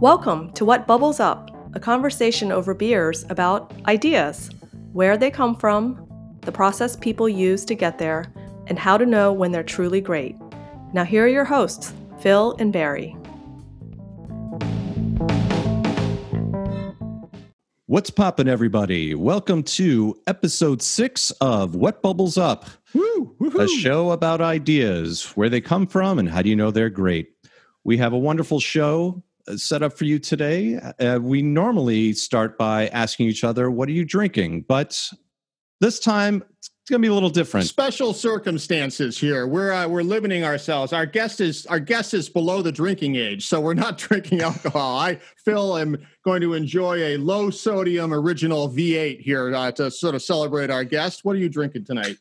Welcome to What Bubbles Up, a conversation over beers about ideas, where they come from, the process people use to get there, and how to know when they're truly great. Now, here are your hosts, Phil and Barry. What's poppin', everybody? Welcome to episode six of What Bubbles Up, Woo, a show about ideas, where they come from, and how do you know they're great. We have a wonderful show set up for you today. Uh, we normally start by asking each other, What are you drinking? But this time, it's going to be a little different. Special circumstances here. We're uh, we're limiting ourselves. Our guest is our guest is below the drinking age, so we're not drinking alcohol. I Phil am going to enjoy a low sodium original V8 here uh, to sort of celebrate our guest. What are you drinking tonight?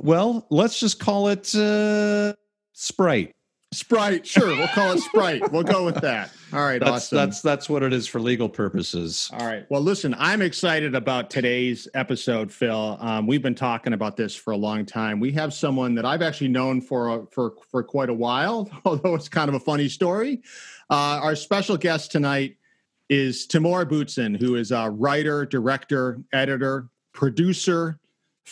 Well, let's just call it uh, Sprite. Sprite. Sure, we'll call it Sprite. We'll go with that. All right, That's, awesome. that's, that's what it is for legal purposes. All right. Well, listen, I'm excited about today's episode, Phil. Um, we've been talking about this for a long time. We have someone that I've actually known for for for quite a while, although it's kind of a funny story. Uh, our special guest tonight is Timur Butsin, who is a writer, director, editor, producer,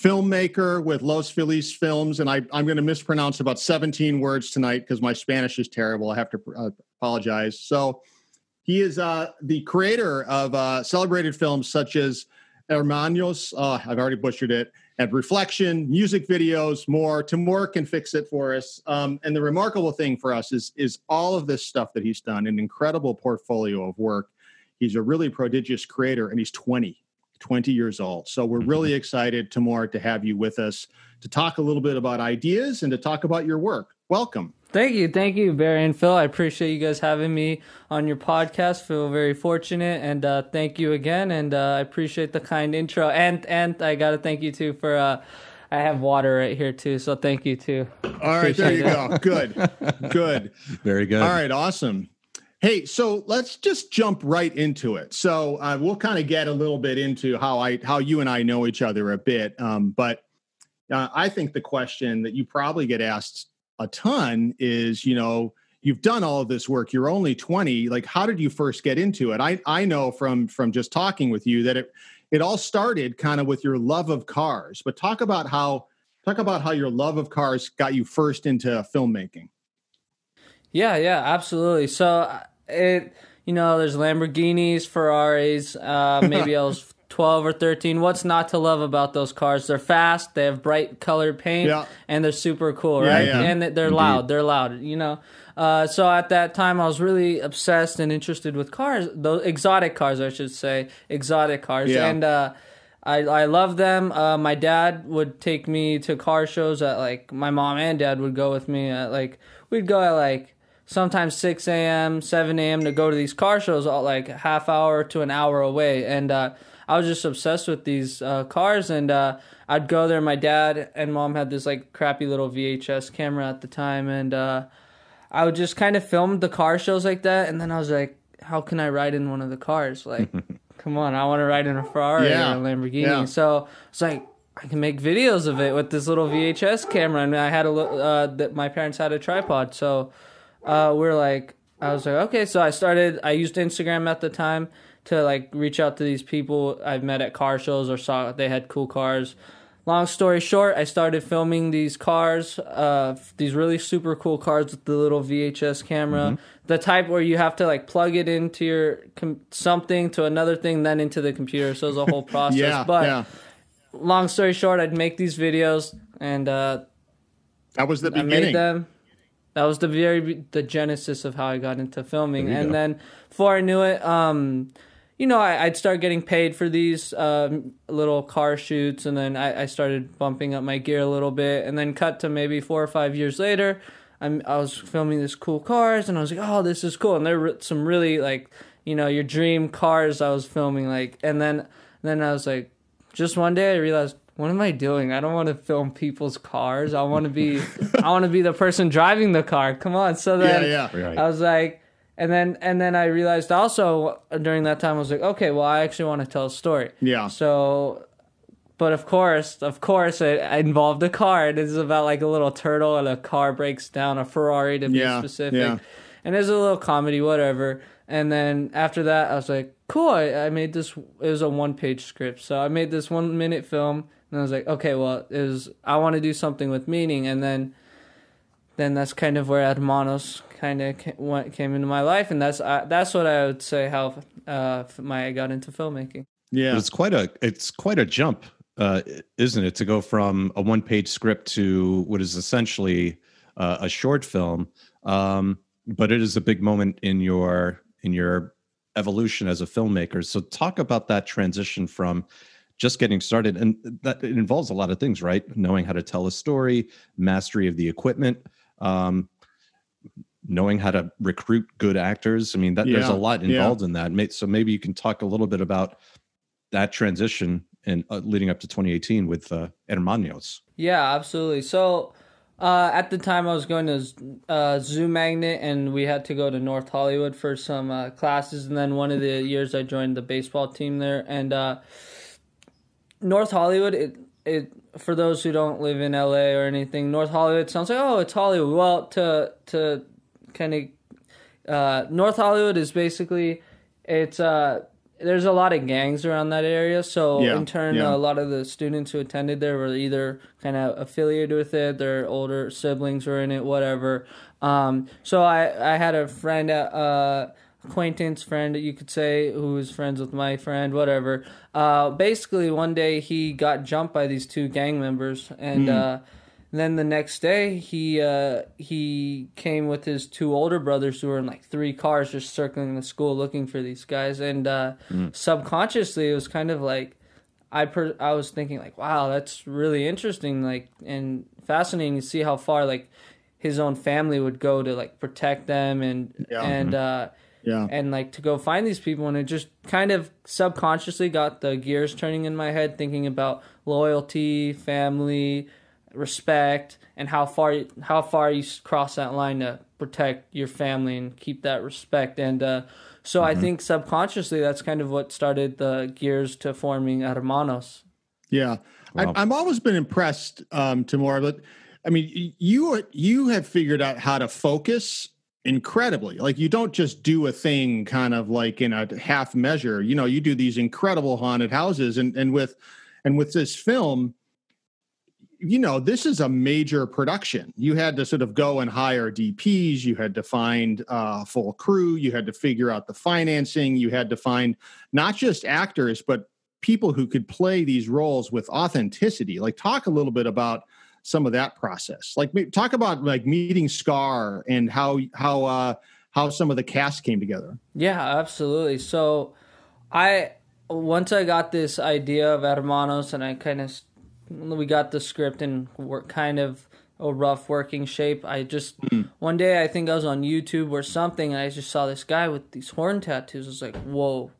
filmmaker with Los Feliz Films, and I, I'm going to mispronounce about 17 words tonight because my Spanish is terrible. I have to uh, apologize. So. He is uh, the creator of uh, celebrated films such as Hermanos, uh, I've already butchered it, and Reflection, music videos, more. Timur can fix it for us. Um, and the remarkable thing for us is, is all of this stuff that he's done, an incredible portfolio of work. He's a really prodigious creator, and he's 20, 20 years old. So we're really excited, Timur, to have you with us to talk a little bit about ideas and to talk about your work. Welcome. Thank you, thank you, Barry and Phil. I appreciate you guys having me on your podcast. Feel very fortunate, and uh, thank you again. And uh, I appreciate the kind intro. And and I gotta thank you too for. Uh, I have water right here too, so thank you too. All right, there you Appreciate go. Good, good. Very good. All right, awesome. Hey, so let's just jump right into it. So uh, we'll kind of get a little bit into how I how you and I know each other a bit, um, but uh, I think the question that you probably get asked a ton is, you know, you've done all of this work. You're only 20. Like, how did you first get into it? I I know from from just talking with you that it it all started kind of with your love of cars. But talk about how talk about how your love of cars got you first into filmmaking. Yeah, yeah, absolutely. So uh, it, you know, there's Lamborghinis, Ferraris. Uh, maybe I was 12 or 13. What's not to love about those cars? They're fast. They have bright colored paint, Yeah. and they're super cool, right? yeah. And they're loud. They're loud. You know. Uh, so at that time, I was really obsessed and interested with cars, those exotic cars, I should say, exotic cars, Yeah. and. Uh, I, I love them. Uh, my dad would take me to car shows at like my mom and dad would go with me at like we'd go at like sometimes 6 a.m 7 a.m to go to these car shows all like half hour to an hour away. And uh, i was just obsessed with these uh, cars. And uh, i'd go there. My dad and mom had this like crappy little vhs camera at the time. And uh, i would just kind of film the car shows like that. And then i was like how can i ride in one of the cars? Like come on. I want to ride in a ferrari Yeah. or a lamborghini. Yeah. so it's like I can make videos of it with this little VHS camera, and I had a uh, that my parents had a tripod, so uh, we're like, I was like, okay, so I started. I used Instagram at the time to like reach out to these people I've met at car shows or saw they had cool cars. Long story short, I started filming these cars, uh, these really super cool cars with the little VHS camera, the type where you have to like plug it into your com- something to another thing, then into the computer. So it was a whole process. Yeah, but yeah. long story short, I'd make these videos and uh, That was the I beginning. made them. That was the very the genesis of how I got into filming, and go. then before I knew it, um, you know, I, I'd start getting paid for these um, little car shoots, and then I, I started bumping up my gear a little bit, and then cut to maybe four or five years later, I'm I was filming this cool cars, and I was like, oh, this is cool, and there were some really like, you know, your dream cars I was filming, like, and then then I was like, just one day I realized. What am I doing? I don't want to film people's cars. I want to be, I want to be the person driving the car. Come on. So then, yeah. Right. I was like, and then and then I realized also during that time I was like, okay, well I actually want to tell a story. Yeah. So, but of course, of course, it involved a car. It is about like a little turtle and a car breaks down, a Ferrari to be Yeah, specific. yeah. And there's a little comedy, whatever. And then after that, I was like, cool. I, I made this. It was a one page script, so I made this one minute film. And I was like, okay, well, it was. I want to do something with meaning, and then, then that's kind of where Hermanos kind of came, came into my life, and that's uh, that's what I would say how uh, my I got into filmmaking. Yeah, but it's quite a it's quite a jump, uh, isn't it, to go from a one page script to what is essentially uh, a short film. Um, but it is a big moment in your in your evolution as a filmmaker. So talk about that transition from just getting started and that it involves a lot of things, right? Knowing how to tell a story, mastery of the equipment, um, knowing how to recruit good actors. I mean, that, yeah, there's a lot involved yeah. in that. So maybe you can talk a little bit about that transition and uh, leading up to 2018 with uh, Hermanos. Yeah, absolutely. So uh, at the time, I was going to uh, Zoo Magnet, and we had to go to North Hollywood for some uh, classes. And then one of the years, I joined the baseball team there. And uh, North Hollywood, it it for those who don't live in LA or anything, North Hollywood sounds like oh, it's Hollywood. Well, to to kind of uh, North Hollywood is basically it's uh there's a lot of gangs around that area. So yeah, in turn, yeah. a lot of the students who attended there were either kind of affiliated with it, their older siblings were in it, whatever. Um, so I I had a friend, uh, acquaintance friend, you could say, who was friends with my friend, whatever. Uh, basically, one day he got jumped by these two gang members, and. Mm. Uh, then the next day, he uh, he came with his two older brothers who were in like three cars, just circling the school looking for these guys. And uh, mm. subconsciously, it was kind of like I per- I was thinking like, wow, that's really interesting, like and fascinating to see how far like his own family would go to like protect them and yeah. and uh, yeah and like to go find these people. And it just kind of subconsciously got the gears turning in my head, thinking about loyalty, family respect and how far how far you cross that line to protect your family and keep that respect and uh, so mm-hmm. I think subconsciously that's kind of what started the gears to forming Hermanos. Yeah, wow. I, have always been impressed, um, Timur. But I mean, you you have figured out how to focus incredibly. Like you don't just do a thing kind of like in a half measure. You know, you do these incredible haunted houses, and and with and with this film, you know, this is a major production. You had to sort of go and hire DPs. You had to find a full crew. You had to figure out the financing. You had to find not just actors, but people who could play these roles with authenticity. Like, talk a little bit about some of that process. Like, talk about like meeting Scar and how how uh, how some of the cast came together. Yeah, absolutely. So, I once I got this idea of Hermanos, and I kind of we got the script and we're kind of a rough working shape. I just mm. one day I think I was on YouTube or something and I just saw this guy with these horn tattoos. I was like, whoa.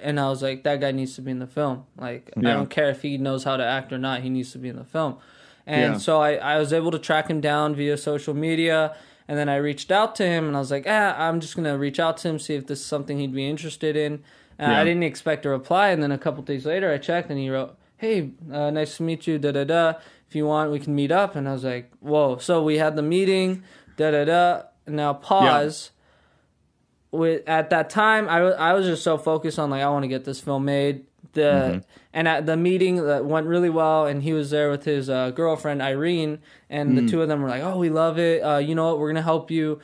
And I was like, that guy needs to be in the film. Like yeah. I don't care if he knows how to act or not, he needs to be in the film. And yeah. so I, I was able to track him down via social media and then I reached out to him and I was like, ah, I'm just gonna reach out to him, see if this is something he'd be interested in. Yeah. I didn't expect a reply, and then a couple days later, I checked, and he wrote, hey, uh, nice to meet you, da da da. If you want, we can meet up. And I was like, whoa. So we had the meeting, da da da. Now pause. Yeah. With at that time, I, I was just so focused on like I want to get this film made. The mm-hmm. and at the meeting that went really well, and he was there with his uh, girlfriend Irene, and mm. the two of them were like, "Oh, we love it. Uh, you know what? We're gonna help you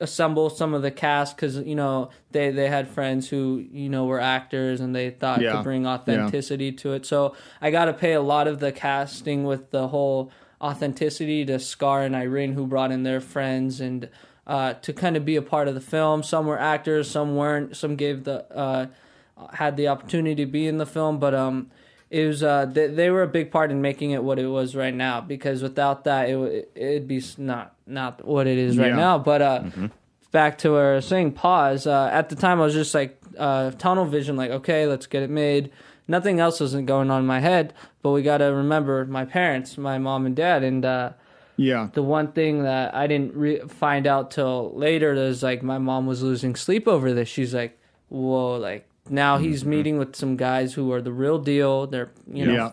assemble some of the cast because you know they they had friends who you know were actors and they thought yeah. could bring authenticity yeah. to it. So I got to pay a lot of the casting with the whole authenticity to Scar and Irene who brought in their friends and uh, to kind of be a part of the film. Some were actors, some weren't. Some gave the uh, had the opportunity to be in the film, but um, it was uh, they, they were a big part in making it what it was right now because without that it it'd be not not what it is right yeah. now but uh, mm-hmm. back to where I was saying pause uh, at the time I was just like uh, tunnel vision like okay let's get it made nothing else wasn't going on in my head but we got to remember my parents my mom and dad and uh, yeah the one thing that I didn't re- find out till later is like my mom was losing sleep over this she's like whoa like now he's mm-hmm. meeting with some guys who are the real deal. They're you know,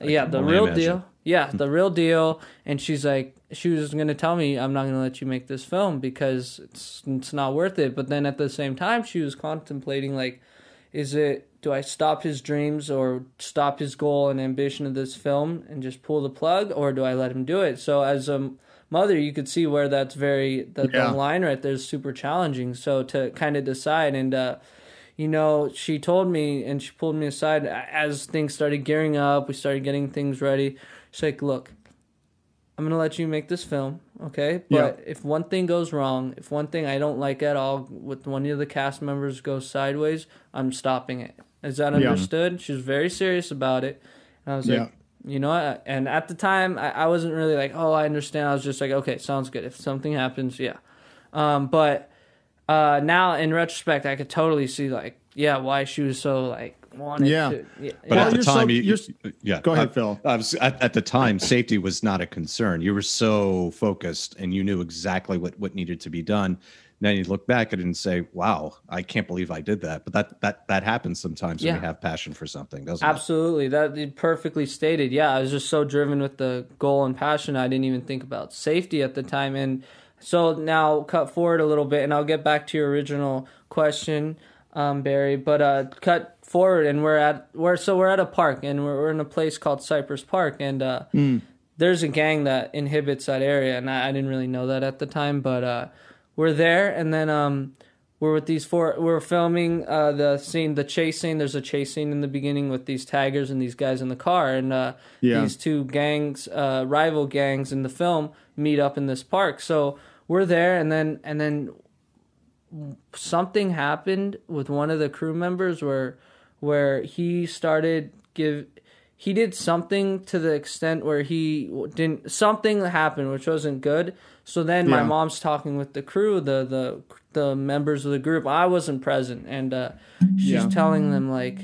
yeah, yeah the real imagine. deal. yeah, the real deal. And she's like, she was gonna tell me, I'm not gonna let you make this film because it's it's not worth it. But then at the same time, she was contemplating like, is it do I stop his dreams or stop his goal and ambition of this film and just pull the plug, or do I let him do it? So as a mother, you could see where that's very the, Yeah. the line right there is super challenging. So to kind of decide and. uh you know, she told me and she pulled me aside as things started gearing up. We started getting things ready. She's like, "Look, I'm gonna let you make this film, okay? But if one thing goes wrong, if one thing I don't like at all with one of the cast members goes sideways, I'm stopping it. Is that Yeah. understood? She was very serious about it. And I was Yeah. like, you know what? And at the time, I, I wasn't really like, oh, I understand. I was just like, okay, sounds good. If something happens, yeah. Um, but uh, now in retrospect, I could totally see like, yeah, why she was so like wanted Yeah. to. Yeah, But Well, at the you're so- time, you, you're- yeah. Go ahead, I- Phil. I was, at, at the time, safety was not a concern. You were so focused, and you knew exactly what what needed to be done. Now you look back at it and say, "Wow, I can't believe I did that." But that that that happens sometimes when you have passion for something, doesn't it? Absolutely, that perfectly stated. Yeah, I was just so driven with the goal and passion, I didn't even think about safety at the time. And so now, cut forward a little bit, and I'll get back to your original question, um, Barry. But uh, cut forward, and we're at we're so we're at a park, and we're, we're in a place called Cypress Park, and uh, there's a gang that inhibits that area, and I, I didn't really know that at the time, but uh, we're there, and then um, we're with these four. We're filming uh, the scene, the chase scene. There's a chase scene in the beginning with these taggers and these guys in the car, and uh, Yeah. these two gangs, uh, rival gangs in the film, meet up in this park. So we're there, and then and then something happened with one of the crew members where where he started give he did something to the extent where he didn't something happened which wasn't good. So then my mom's talking with the crew the the the members of the group. I wasn't present and uh she's Yeah. telling them like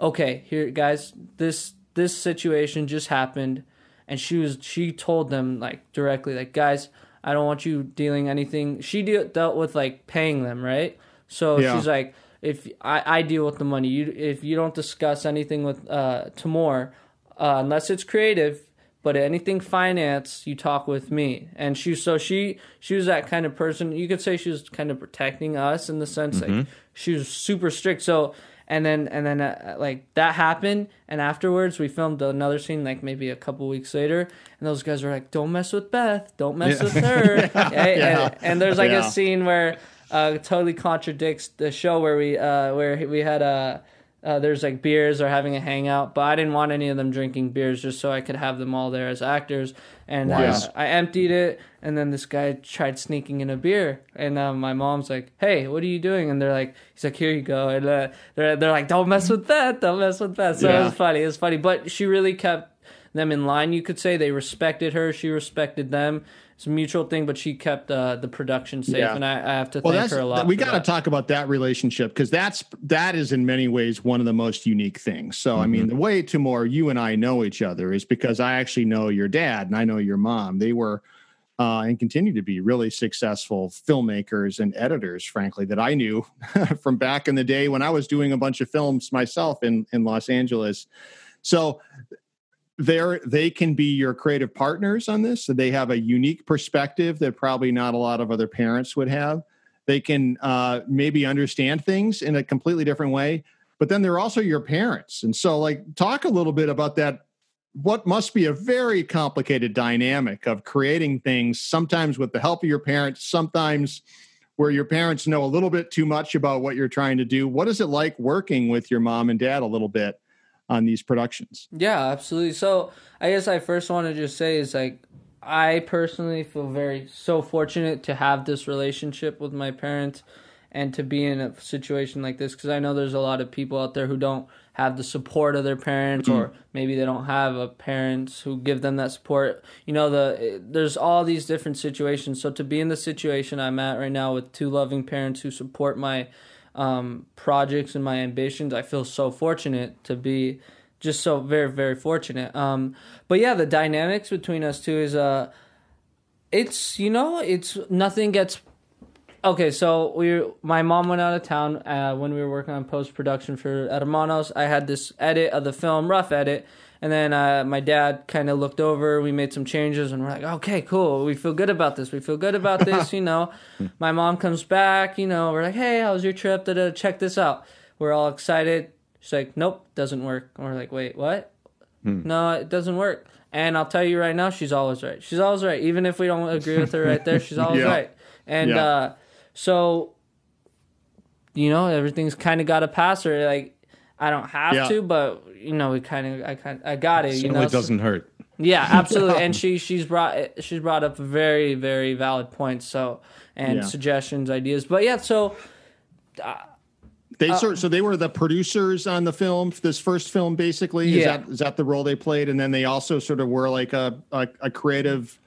okay here guys this this situation just happened. And she was she told them like directly like guys i don't want you dealing anything. She de- dealt with like paying them right? So Yeah. she's like if I, I deal with the money. You if you don't discuss anything with uh Timur uh, unless it's creative but anything finance you talk with me. And she so she she was that kind of person. You could say she was kind of protecting us in the sense like she was super strict. So and then and then uh, like that happened and afterwards we filmed another scene like maybe a couple weeks later and those guys were like don't mess with beth don't mess Yeah. with her and, Yeah. and there's like Yeah. a scene where uh totally contradicts the show where we uh where we had a uh, there's like beers or having a hangout, but I didn't want any of them drinking beers just so I could have them all there as actors. And uh, I emptied it, and then this guy tried sneaking in a beer, and uh, my mom's like, "Hey, what are you doing?" And they're like, "He's like, here you go." And uh, they're they're like, "Don't mess with that, don't mess with that." So it was funny. It was funny, but she really kept them in line. You could say they respected her, she respected them. It's a mutual thing, but she kept uh, the production safe, Yeah. and I, I have to Well, thank her a lot. we got to talk about that relationship because that's that is in many ways one of the most unique things. So, I Mm-hmm. mean, the way Timur you and I know each other is because I actually know your dad and I know your mom. They were uh, and continue to be really successful filmmakers and editors, frankly, that I knew from back in the day when I was doing a bunch of films myself in in Los Angeles. So they're they can be your creative partners on this so they have a unique perspective that probably not a lot of other parents would have. They can uh, maybe understand things in a completely different way but then they're also your parents. And so like talk a little bit about that what must be a very complicated dynamic of creating things sometimes with the help of your parents sometimes where your parents know a little bit too much about what you're trying to do. What is it like working with your mom and dad a little bit on these productions Yeah, absolutely. So I guess I first want to just say is like I personally feel very so fortunate to have this relationship with my parents and to be in a situation like this because I know there's a lot of people out there who don't have the support of their parents or mm-hmm. maybe they don't have a parents who give them that support. You know the eh, there's all these different situations. So to be in the situation I'm at right now with two loving parents who support my um, projects and my ambitions. I feel so fortunate to be just so very very fortunate. Um, but yeah, the dynamics between us two is uh, it's you know it's nothing gets. Okay, so we my mom went out of town uh, when we were working on post production for Hermanos. I had this edit of the film, rough edit, And then uh, my dad kind of looked over. We made some changes, and we're like, okay, cool. We feel good about this. We feel good about this. you know, my mom comes back. You know, we're like, hey, how was your trip? Da-da, check this out. We're all excited. She's like, nope, doesn't work. And we're like, wait, what? No, it doesn't work. And I'll tell you right now, she's always right. She's always right. Even if we don't agree with her right there, she's always Yeah. right. And Yeah. uh, so, you know, everything's kind of got to pass her. Like, I don't have Yeah. to, but you know, we kind of, I kind, I got it. You know, doesn't hurt. yeah, absolutely. And she she's brought she's brought up very very valid points. So and Yeah. suggestions, ideas. But yeah, so They Uh, sort so they were the producers on the film, this first film, basically. Is Yeah. that is that the role they played? And then they also sort of were like a, a a creative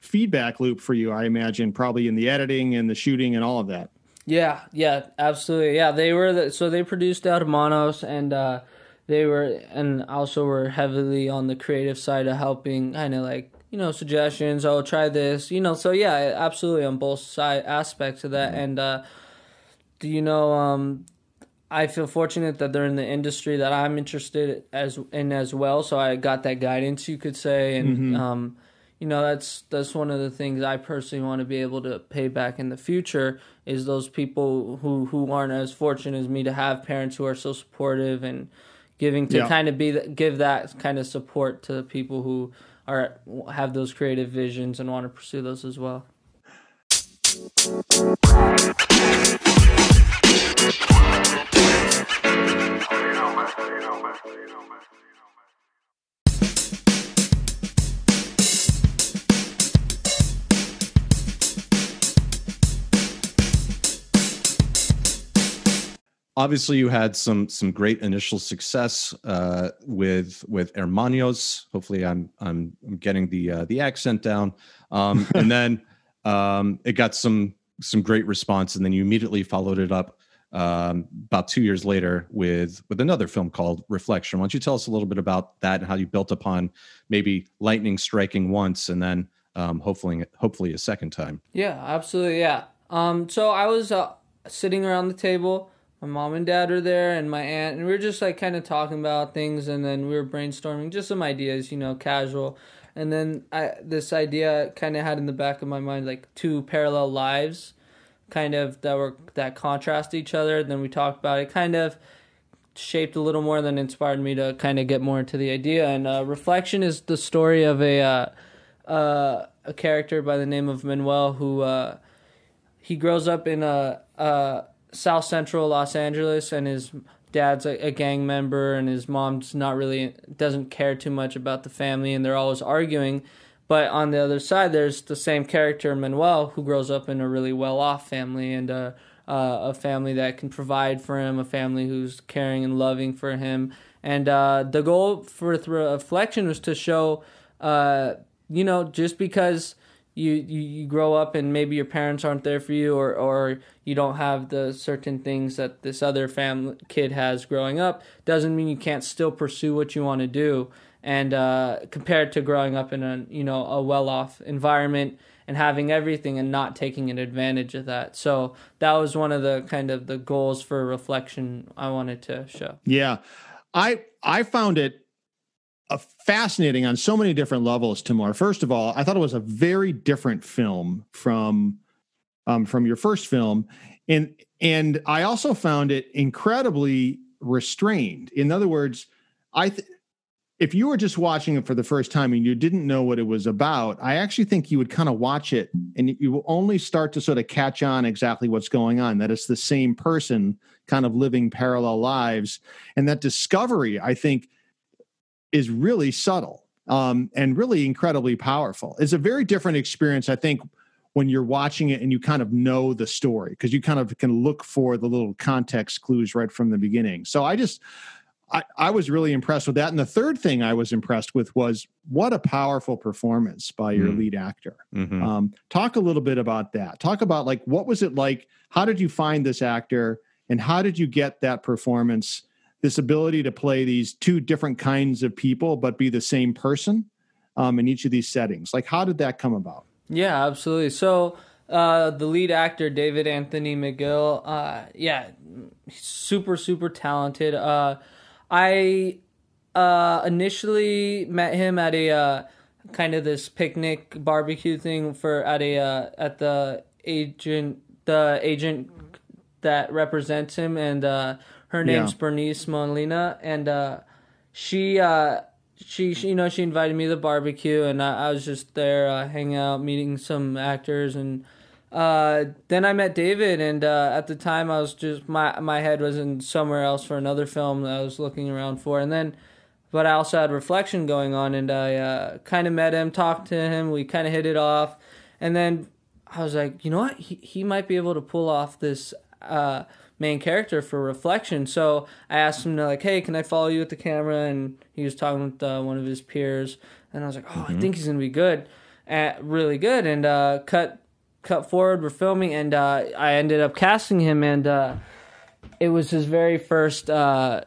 feedback loop for you, I imagine, probably in the editing and the shooting and all of that. Yeah, yeah, absolutely. Yeah, they were the, so they produced out of Monos and uh they were and also were heavily on the creative side of helping kind of like, you know, suggestions, oh, try this, you know. So yeah, absolutely on both side aspects of that and uh do you know um I feel fortunate that they're in the industry that I'm interested as in as well, so I got that guidance you could say and um you know that's that's one of the things I personally want to be able to pay back in the future is those people who who aren't as fortunate as me to have parents who are so supportive and giving to Yeah. kind of be give that kind of support to people who are have those creative visions and want to pursue those as well. Obviously, you had some some great initial success uh, with with Hermanos. Hopefully, I'm I'm, I'm getting the uh, the accent down. Um, and then um, it got some some great response, and then you immediately followed it up um, about two years later with with another film called Reflection. Why don't you tell us a little bit about that and how you built upon maybe lightning striking once and then um, hopefully hopefully a second time. Yeah, absolutely. Yeah. Um. So I was uh, sitting around the table. My mom and dad were there, and my aunt, and we were just like kind of talking about things, and then we were brainstorming just some ideas, you know, casual. And then I this idea kind of had in the back of my mind like two parallel lives, kind of that were that contrast each other. Then we talked about it, kind of shaped a little more than inspired me to kind of get more into the idea. And uh, reflection is the story of a uh, uh, a character by the name of Manuel who uh, he grows up in a, a South Central Los Angeles, and his dad's a, a gang member, and his mom's not really doesn't care too much about the family, and they're always arguing. But on the other side, there's the same character Manuel who grows up in a really well-off family and a uh, a family that can provide for him, a family who's caring and loving for him. And uh, the goal for reflection was to show, uh, you know, just because you, you you grow up and maybe your parents aren't there for you or or you don't have the certain things that this other family kid has growing up doesn't mean you can't still pursue what you want to do. And uh, compared to growing up in a you know a well-off environment and having everything and not taking an advantage of that. So that was one of the kind of the goals for reflection i wanted to show. Yeah, I I found it fascinating on so many different levels. Timur, first of all, I thought it was a very different film from um, from your first film, and and I also found it incredibly restrained. In other words, I. Th- if you were just watching it for the first time and you didn't know what it was about, I actually think you would kind of watch it and you will only start to sort of catch on exactly what's going on. That it's the same person kind of living parallel lives. And that discovery, I think, is really subtle um, and really incredibly powerful. It's a very different experience, I think, when you're watching it and you kind of know the story because you kind of can look for the little context clues right from the beginning. So I just, I, I was really impressed with that. And the third thing I was impressed with was what a powerful performance by your Mm. lead actor. Mhm. Um, talk a little bit about that. Talk about like what was it like? How did you find this actor, and how did you get that performance? This ability to play these two different kinds of people, but be the same person um, in each of these settings. Like, how did that come about? Yeah, absolutely. So uh, the lead actor, David Anthony McGill, uh, yeah, super super talented. Uh, I uh, initially met him at a uh, kind of this picnic barbecue thing for at a uh, at the agent the agent that represents him and her name's Yeah. Bernice Molina and uh, she uh she, she you know she invited me to the barbecue and I, I was just there uh, hanging out meeting some actors and uh, then I met David and uh, at the time I was just my my head was in somewhere else for another film that I was looking around for and then but I also had reflection going on and I uh, kind of met him talked to him we kind of hit it off and then I was like you know what he, he might be able to pull off this uh, main character for reflection. So I asked him to like hey can I follow you with the camera? And he was talking with uh, one of his peers. And I was like oh I think he's gonna be good uh, really good. And uh, cut cut forward we're filming and uh, I ended up casting him. And uh, it was his very first uh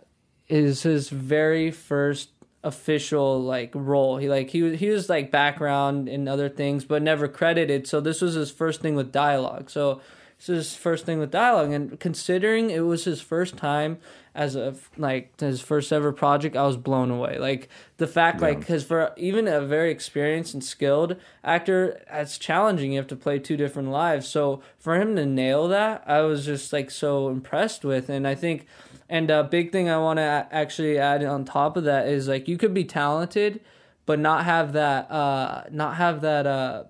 is his very first official like role. He like he was he was like background in other things but never credited. So this was his first thing with dialogue. So this is his first thing with dialogue and considering it was his first time as a like his first ever project i was blown away. Like the fact like because for even a very experienced and skilled actor it's challenging. You have to play two different lives. So for him to nail that i was just like so impressed with and i think and a big thing i want to actually add on top of that is like you could be talented but not have that uh not have that uh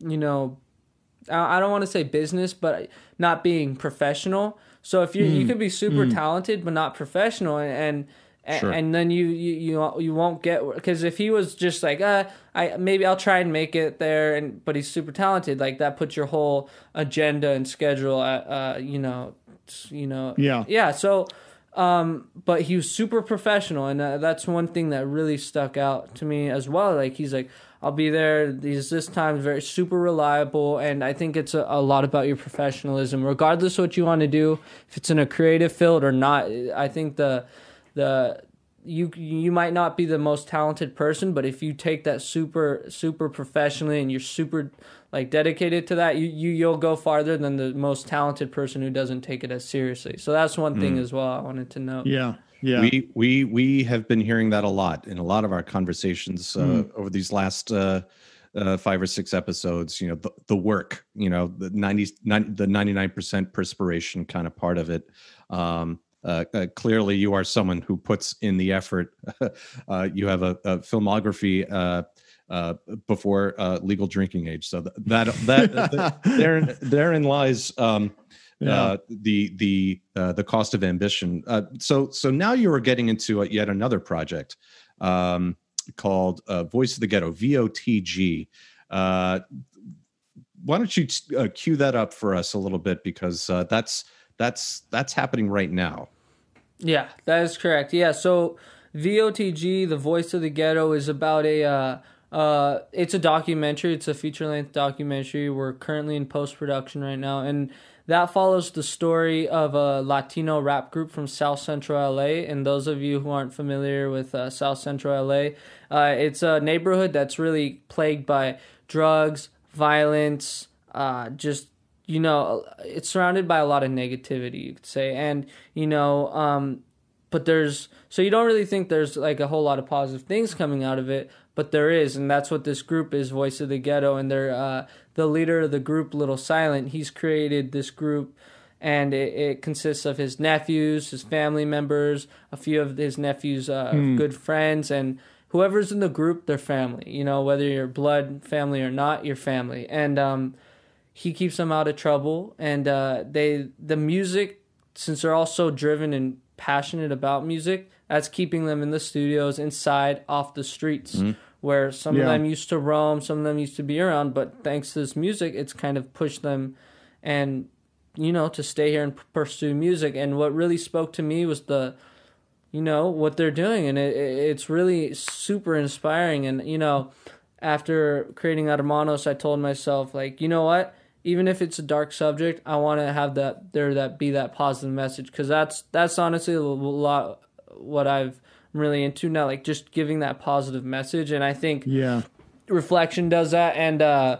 you know I don't want to say business, but not being professional. So if you you could be super talented but not professional, and and, Sure. and then you you you you won't get because if he was just like uh I maybe I'll try and make it there, and but he's super talented, like that puts your whole agenda and schedule at uh you know you know Yeah. yeah so um but he was super professional and uh, that's one thing that really stuck out to me as well like he's like i'll be there. He's this time very super reliable and i think it's a, a lot about your professionalism. Regardless what you want to do if it's in a creative field or not i think the the you you might not be the most talented person but if you take that super super professionally and you're super like dedicated to that you, you you'll go farther than the most talented person who doesn't take it as seriously. So that's one thing hmm. as well i wanted to note. Yeah. Yeah. We we we have been hearing that a lot in a lot of our conversations uh, over these last uh, uh, five or six episodes. You know, the, the work. You know, the 90, 90 the ninety nine percent perspiration kind of part of it. Um, uh, uh, clearly, you are someone who puts in the effort. uh, you have a, a filmography. Uh, uh, before uh, legal drinking age, so th- that that therein therein lies um, Yeah. uh, the the uh, the cost of ambition. Uh, so so now you are getting into uh, yet another project um, called uh, Voice of the Ghetto (VOTG). Uh, why don't you uh, cue that up for us a little bit because uh, that's that's that's happening right now. Yeah, that is correct. Yeah, so VOTG, the voice of the ghetto, is about a. Uh, uh, it's a documentary. It's a feature length documentary. We're currently in post production right now, and that follows the story of a Latino rap group from South Central LA. And those of you who aren't familiar with uh, South Central LA, uh, it's a neighborhood that's really plagued by drugs, violence, uh, just you know, it's surrounded by a lot of negativity, you could say, and you know, um, but there's so you don't really think there's like a whole lot of positive things coming out of it, but there is, and that's what this group is, Voice of the Ghetto, and they're uh, the leader of the group, Little Silent. He's created this group, and it, it consists of his nephews, his family members, a few of his nephews' uh, good friends, and whoever's in the group, they're family. You know, whether you're blood family or not, you're family, and um, he keeps them out of trouble and uh, they the music since they're all so driven and passionate about music that's keeping them in the studios inside off the streets where some of them used to roam some of them used to be around but thanks to this music it's kind of pushed them and you know to stay here and p- pursue music. And what really spoke to me was the you know what they're doing. And it, it- it's really super inspiring. And you know after creating Hermanos, I told myself like, you know what? Even if it's a dark subject, I want to have that there that be that positive message. Because that's that's honestly a lot what I've really into now, like just giving that positive message. And I think yeah. reflection does that and uh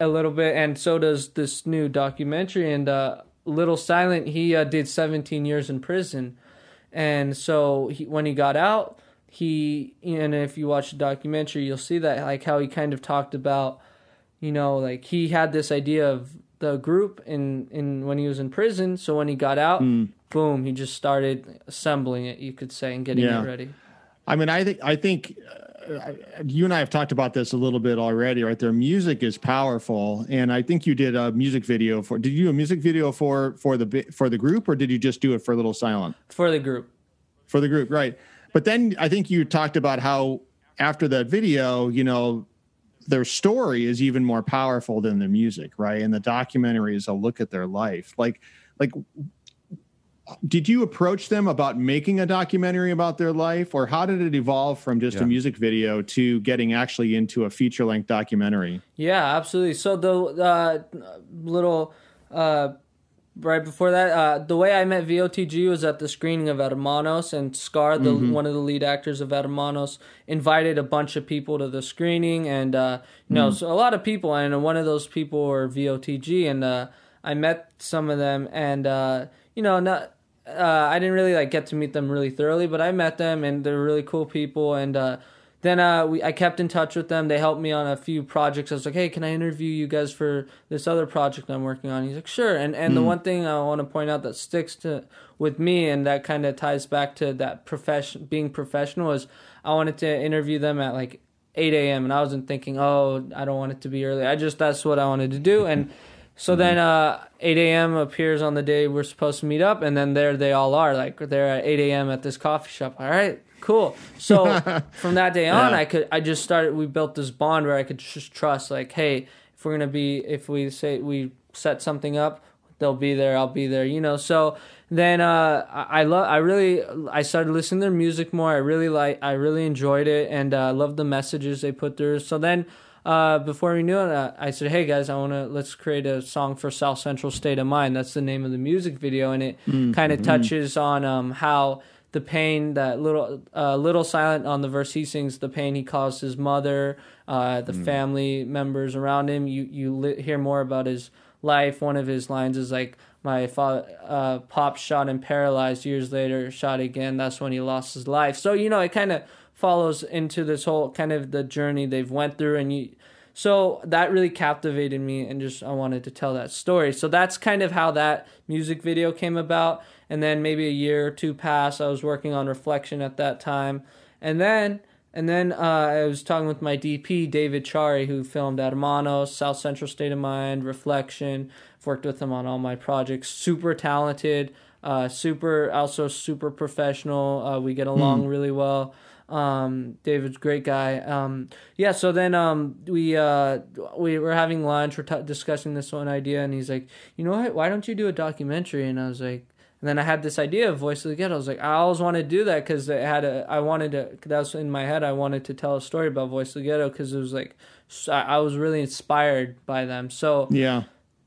a little bit and so does this new documentary and uh little silent he uh, did 17 years in prison and so he, when he got out he and if you watch the documentary, you'll see that like how he kind of talked about, you know, like he had this idea of the group in in when he was in prison. So when he got out, Mm. Boom, he just started assembling it. You could say and getting Yeah. it ready. I mean, I think I think uh, you and I have talked about this a little bit already, right? There, music is powerful, and I think you did a music video for. Did you do a music video for for the for the group, or did you just do it for Little Silent for the group. for the group? Right. But then I think you talked about how after that video, you know, their story is even more powerful than the music, right? And the documentary is a look at their life. Like, like did you approach them about making a documentary about their life or how did it evolve from just Yeah. a music video to getting actually into a feature length documentary Yeah, absolutely. So the uh, little uh, right before that, uh, the way I met VOTG was at the screening of Hermanos, and Scar, the one of the lead actors of Hermanos, invited a bunch of people to the screening, and uh, you know, so a lot of people, and one of those people were VOTG, and uh, I met some of them, and uh, you know, not. Uh, I didn't really like get to meet them really thoroughly, but I met them and they're really cool people. And uh, then uh, we I kept in touch with them. They helped me on a few projects. I was like, hey, can I interview you guys for this other project I'm working on? He's like, sure. And and the one thing I want to point out that sticks to with me and that kind of ties back to that profession being professional is I wanted to interview them at like 8 a.m. and I wasn't thinking, oh, I don't want it to be early. I just that's what I wanted to do and. So then, uh, 8 a.m. appears on the day we're supposed to meet up, and then there they all are. Like they're at 8 a.m. at this coffee shop. All right, cool. So from that day on, Yeah. I could, I just started. We built this bond where I could just trust. Like, hey, if we're gonna be, if we say we set something up, they'll be there. I'll be there. You know. So then, uh, I, I love. I really, I started listening to their music more. I really like. I really enjoyed it, and uh, I love the messages they put through. So then uh, before we knew it, uh, I said, "Hey guys, I want to let's create a song for South Central State of Mind." That's the name of the music video, and it kind of touches on um, how the pain that little uh, little silent on the verse he sings, the pain he caused his mother, uh, the family members around him. You you li- hear more about his life. One of his lines is like, "My father, uh, pop shot and paralyzed. Years later, shot again. That's when he lost his life." So you know, it kind of follows into this whole kind of the journey they've went through and you so that really captivated me and just I wanted to tell that story. So that's kind of how that music video came about. And then maybe a year or two passed. I was working on Reflection at that time. And then and then uh, I was talking with my DP, David Chari, who filmed Hermanos, South Central State of Mind, Reflection. I've worked with him on all my projects. Super talented, uh, super also super professional. Uh, we get along really well. Um, David's great guy. Um, yeah. So then um, we uh, we were having lunch. We're t- discussing this one idea, and he's like, "You know what? Why don't you do a documentary?" And I was like, and then I had this idea of Voice of the Ghetto. I was like, I always wanted to do that because it had a. I wanted to. That was in my head. I wanted to tell a story about Voice of the Ghetto because it was like, I was really inspired by them. So yeah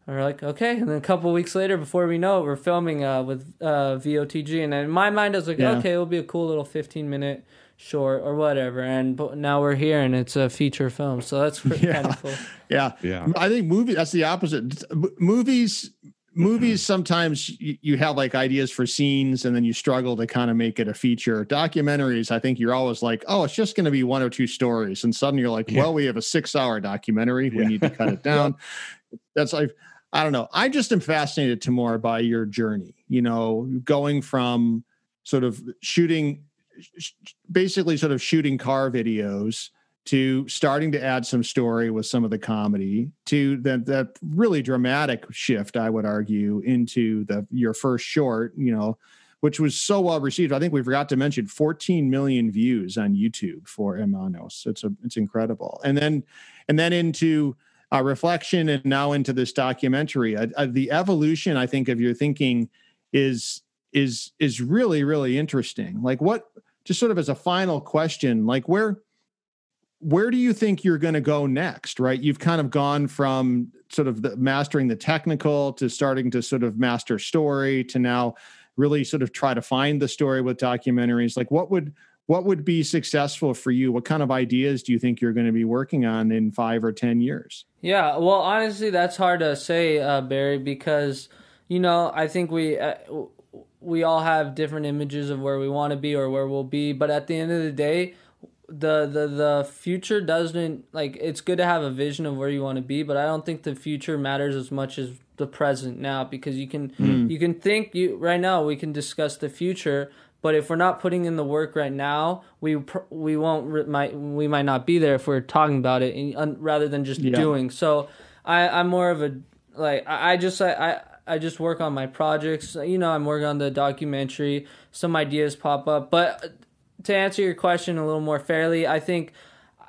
we're like, okay. And then a couple weeks later, before we know it, we're filming uh, with uh, VOTG. And in my mind, I was like, Yeah. okay, it'll be a cool little 15 minute short or whatever. And but now we're here and it's a feature film. So that's pretty Yeah. kind of cool. yeah Yeah. I think movie that's the opposite. Uh, m- Movies movies mm-hmm. sometimes you, you have like ideas for scenes and then you struggle to kind of make it a feature. Documentaries, I think you're always like, oh, it's just going to be one or two stories, and suddenly you're like, Yeah. well, we have a six hour documentary. We Yeah. need to cut it down. That's like. I don't know. I just am fascinated Timur by your journey. You know, going from sort of shooting, sh- basically sort of shooting car videos to starting to add some story with some of the comedy to that that really dramatic shift i would argue into the your first short you know which was so well received. I think we forgot to mention 14 million views on youtube for Hermanos it's a it's incredible. And then and then into uh, reflection and now into this documentary. Uh, uh, the evolution i think of your thinking is is is really really interesting. Like what just sort of as a final question like where where do you think you're going to go next right? You've kind of gone from sort of the mastering the technical to starting to sort of master story to now really sort of try to find the story with documentaries. Like what would what would be successful for you? What kind of ideas do you think you're going to be working on in five or ten years? Yeah, well, honestly, that's hard to say, uh, Barry, because you know I think we uh, we all have different images of where we want to be or where we'll be, but at the end of the day, the the the future doesn't like it's good to have a vision of where you want to be, but I don't think the future matters as much as the present now because you can mm. you can think you right now we can discuss the future, but if we're not putting in the work right now, we we won't might we might not be there if we're talking about it and, rather than just yeah. doing. So I I'm more of a like I, I just I, I I just work on my projects. You know, I'm working on the documentary. Some ideas pop up, but to answer your question a little more fairly, I think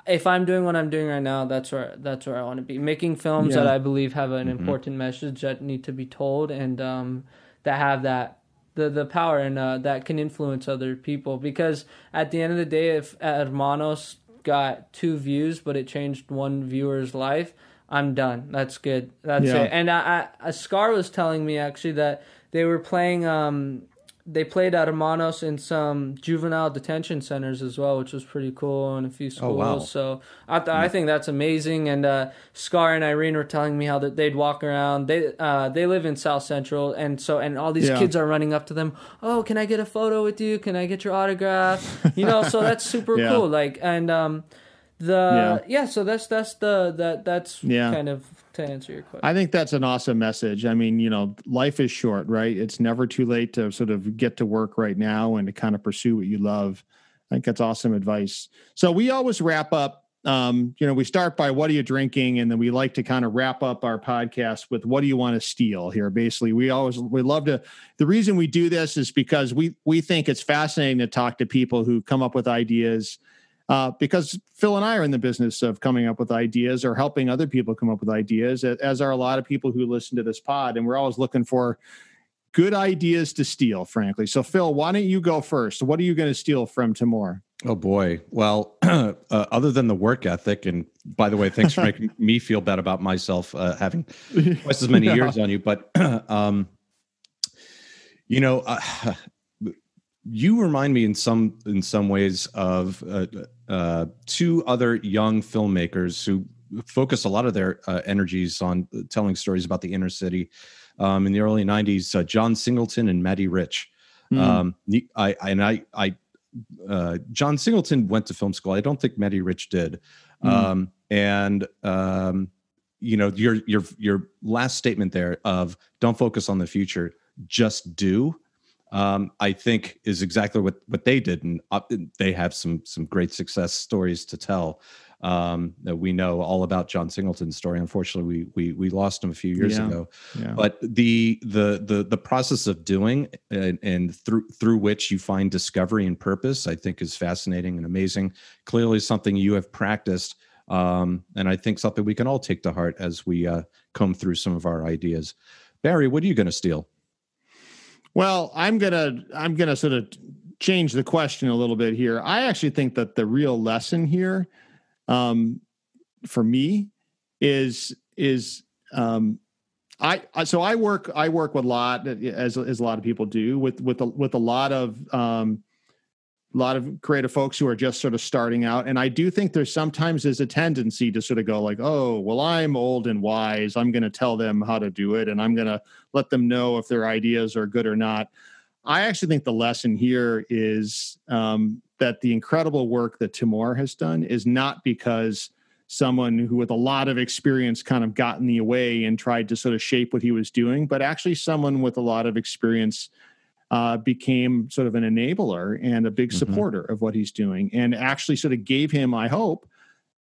if I'm doing what I'm doing right now, that's where that's where I want to be. Making films yeah. that I believe have an mm-hmm. important message that need to be told and um, that have that the the power and uh, that can influence other people. Because at the end of the day, if Hermanos got two views, but it changed one viewer's life, I'm done. That's good. That's yeah. it. And I, I, Scar was telling me actually that they were playing um they played at Hermanos in some juvenile detention centers as well, which was pretty cool in a few schools. Oh, wow. So I, th- I think that's amazing. And uh, Scar and Irene were telling me how that they'd walk around. They uh, they live in South Central, and so and all these yeah. kids are running up to them. Oh, can I get a photo with you? Can I get your autograph? You know, so that's super yeah. cool. Like and um, the yeah. yeah. so that's that's the that that's yeah. kind of to answer your question. I think that's an awesome message. I mean, you know, life is short, right? It's never too late to sort of get to work right now and to kind of pursue what you love. I think that's awesome advice. So we always wrap up. Um, you know, we start by what are you drinking, and then we like to kind of wrap up our podcast with what do you want to steal here. Basically, we always we love to. The reason we do this is because we we think it's fascinating to talk to people who come up with ideas uh, because Phil and I are in the business of coming up with ideas or helping other people come up with ideas, as are a lot of people who listen to this pod. And we're always looking for good ideas to steal, frankly. So, Phil, why don't you go first? What are you going to steal from Timur? Oh boy. Well, uh, other than the work ethic, and by the way, thanks for making me feel bad about myself uh, having twice as many yeah. years on you. But um, you know, uh, you remind me in some in some ways of uh, uh, two other young filmmakers who focus a lot of their uh, energies on telling stories about the inner city. Um, in the early '90s, uh, John Singleton and Matty Rich. Mm. Um, I, I, and I, I uh, John Singleton went to film school. I don't think Matty Rich did. Mm. Um, and um, you know, your your your last statement there of don't focus on the future, just do um, I think is exactly what what they did, and uh, they have some some great success stories to tell. Um, we know all about John Singleton's story. Unfortunately, we we we lost him a few years yeah. ago. Yeah. But the the the the process of doing and, and, through through which you find discovery and purpose, I think, is fascinating and amazing. Clearly, something you have practiced, um, and I think something we can all take to heart as we uh, comb through some of our ideas. Barry, what are you going to steal? Well, I'm gonna I'm gonna sort of change the question a little bit here. I actually think that the real lesson here, um, for me, is is um, I, so I work I work with a lot as as a lot of people do with with a, with a lot of um, a lot of creative folks who are just sort of starting out. And i do think there's sometimes is a tendency to sort of go like oh well i'm old and wise. I'm going to tell them how to do it and i'm going to let them know if their ideas are good or not. I actually think the lesson here is um, that the incredible work that timur has done is not because someone who with a lot of experience kind of got in the way and tried to sort of shape what he was doing but actually someone with a lot of experience uh, became sort of an enabler and a big mm-hmm. supporter of what he's doing and actually sort of gave him, I hope,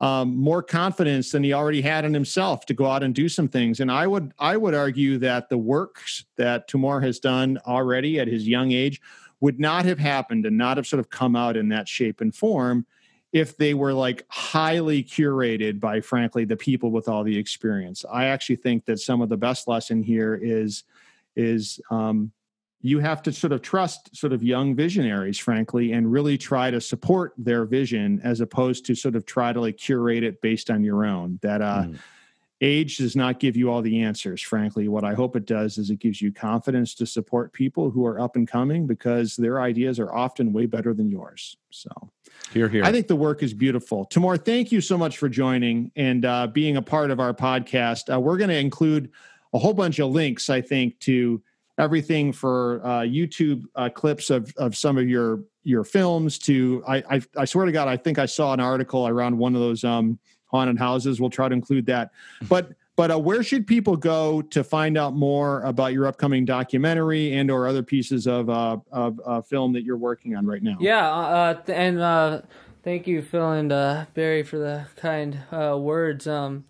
um, more confidence than he already had in himself to go out and do some things. And I would I would argue that the works that Timur has done already at his young age would not have happened and not have sort of come out in that shape and form if they were like highly curated by frankly the people with all the experience. I actually think that some of the best lesson here is is um, you have to sort of trust sort of young visionaries frankly and really try to support their vision as opposed to sort of try to like curate it based on your own that uh mm. age does not give you all the answers frankly. What i hope it does is it gives you confidence to support people who are up and coming because their ideas are often way better than yours so. Here here i think the work is beautiful. Timur, thank you so much for joining and uh, being a part of our podcast. Uh, we're going to include a whole bunch of links i think to everything for uh, YouTube uh, clips of of some of your your films to I, I, I swear to God I think I saw an article around one of those um, haunted houses. We'll try to include that, but. But uh, where should people go to find out more about your upcoming documentary and or other pieces of uh, of uh, film that you're working on right now? Yeah, uh, and uh, thank you, Phil and uh, Barry, for the kind words. Um,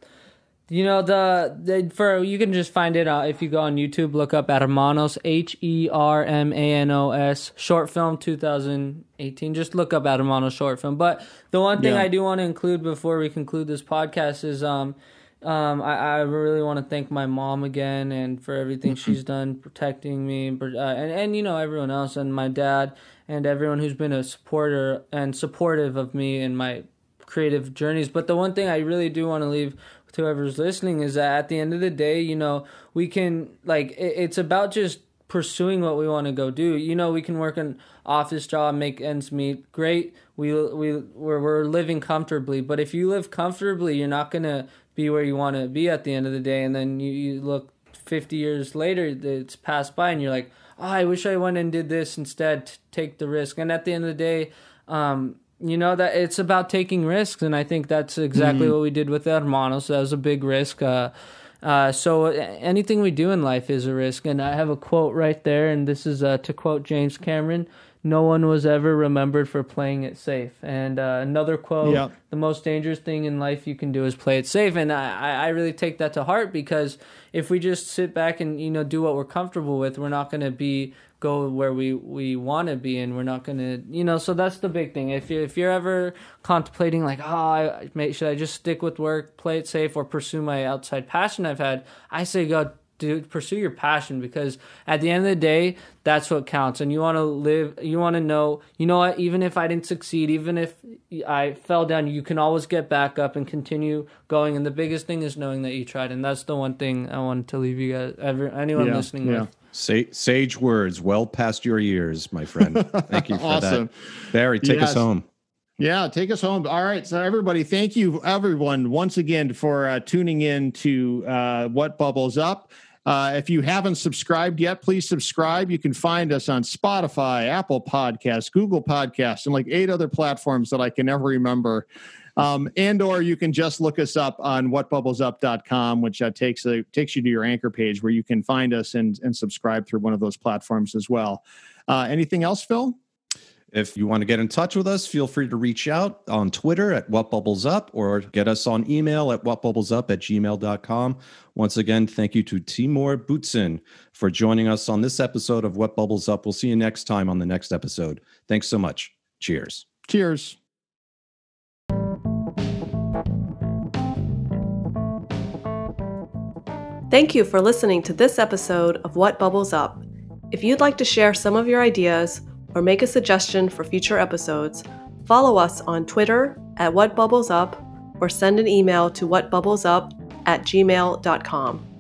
you know the, the for you can just find it uh, if you go on YouTube. Look up Hermanos H E R M A N O S short film 2018. Just look up Hermanos short film. But the one thing yeah. I do want to include before we conclude this podcast is um um, I, I really want to thank my mom again and for everything she's done protecting me uh, and, and you know everyone else and my dad and everyone who's been a supporter and supportive of me in my creative journeys. But the one thing I really do want to leave with whoever's listening is that at the end of the day, you know, we can like it, it's about just pursuing what we want to go do. You know, we can work an office job, make ends meet. Great. We we we're, we're living comfortably, but if you live comfortably, you're not going to be where you want to be at the end of the day and then you, you look 50 years later it's passed by and you're like oh, i wish i went and did this instead to take the risk and at the end of the day um, you know that it's about taking risks and i think that's exactly mm-hmm. what we did with hermanos that was a big risk uh, uh, so anything we do in life is a risk and i have a quote right there and this is uh, to quote james cameron no one was ever remembered for playing it safe. And uh, another quote: yep. "The most dangerous thing in life you can do is play it safe." And I, I really take that to heart because if we just sit back and you know do what we're comfortable with, we're not going to be go where we we want to be, and we're not going to you know. So that's the big thing. If you if you're ever contemplating like, oh, I, should I just stick with work, play it safe, or pursue my outside passion I've had? I say go to pursue your passion because at the end of the day that's what counts and you want to live you want to know you know what even if i didn't succeed even if i fell down you can always get back up and continue going and the biggest thing is knowing that you tried and that's the one thing i wanted to leave you guys ever anyone yeah, listening yeah. with Say, sage words well past your years my friend thank you for awesome. that barry take yes. us home yeah, take us home. All right. So, everybody, thank you, everyone, once again for uh, tuning in to uh, What Bubbles Up. Uh, if you haven't subscribed yet, please subscribe. You can find us on Spotify, Apple Podcasts, Google Podcasts, and like eight other platforms that I can never remember. Um, and or you can just look us up on whatbubblesup.com, which uh, takes a, takes you to your anchor page where you can find us and, and subscribe through one of those platforms as well. Uh, anything else, Phil? If you want to get in touch with us, feel free to reach out on Twitter at whatbubblesup or get us on email at whatbubblesup at gmail.com. Once again, thank you to Timur Butzin for joining us on this episode of What Bubbles Up. We'll see you next time on the next episode. Thanks so much. Cheers. Cheers. Thank you for listening to this episode of What Bubbles Up. If you'd like to share some of your ideas, or make a suggestion for future episodes, follow us on Twitter at What Bubbles Up or send an email to whatbubblesup at gmail.com.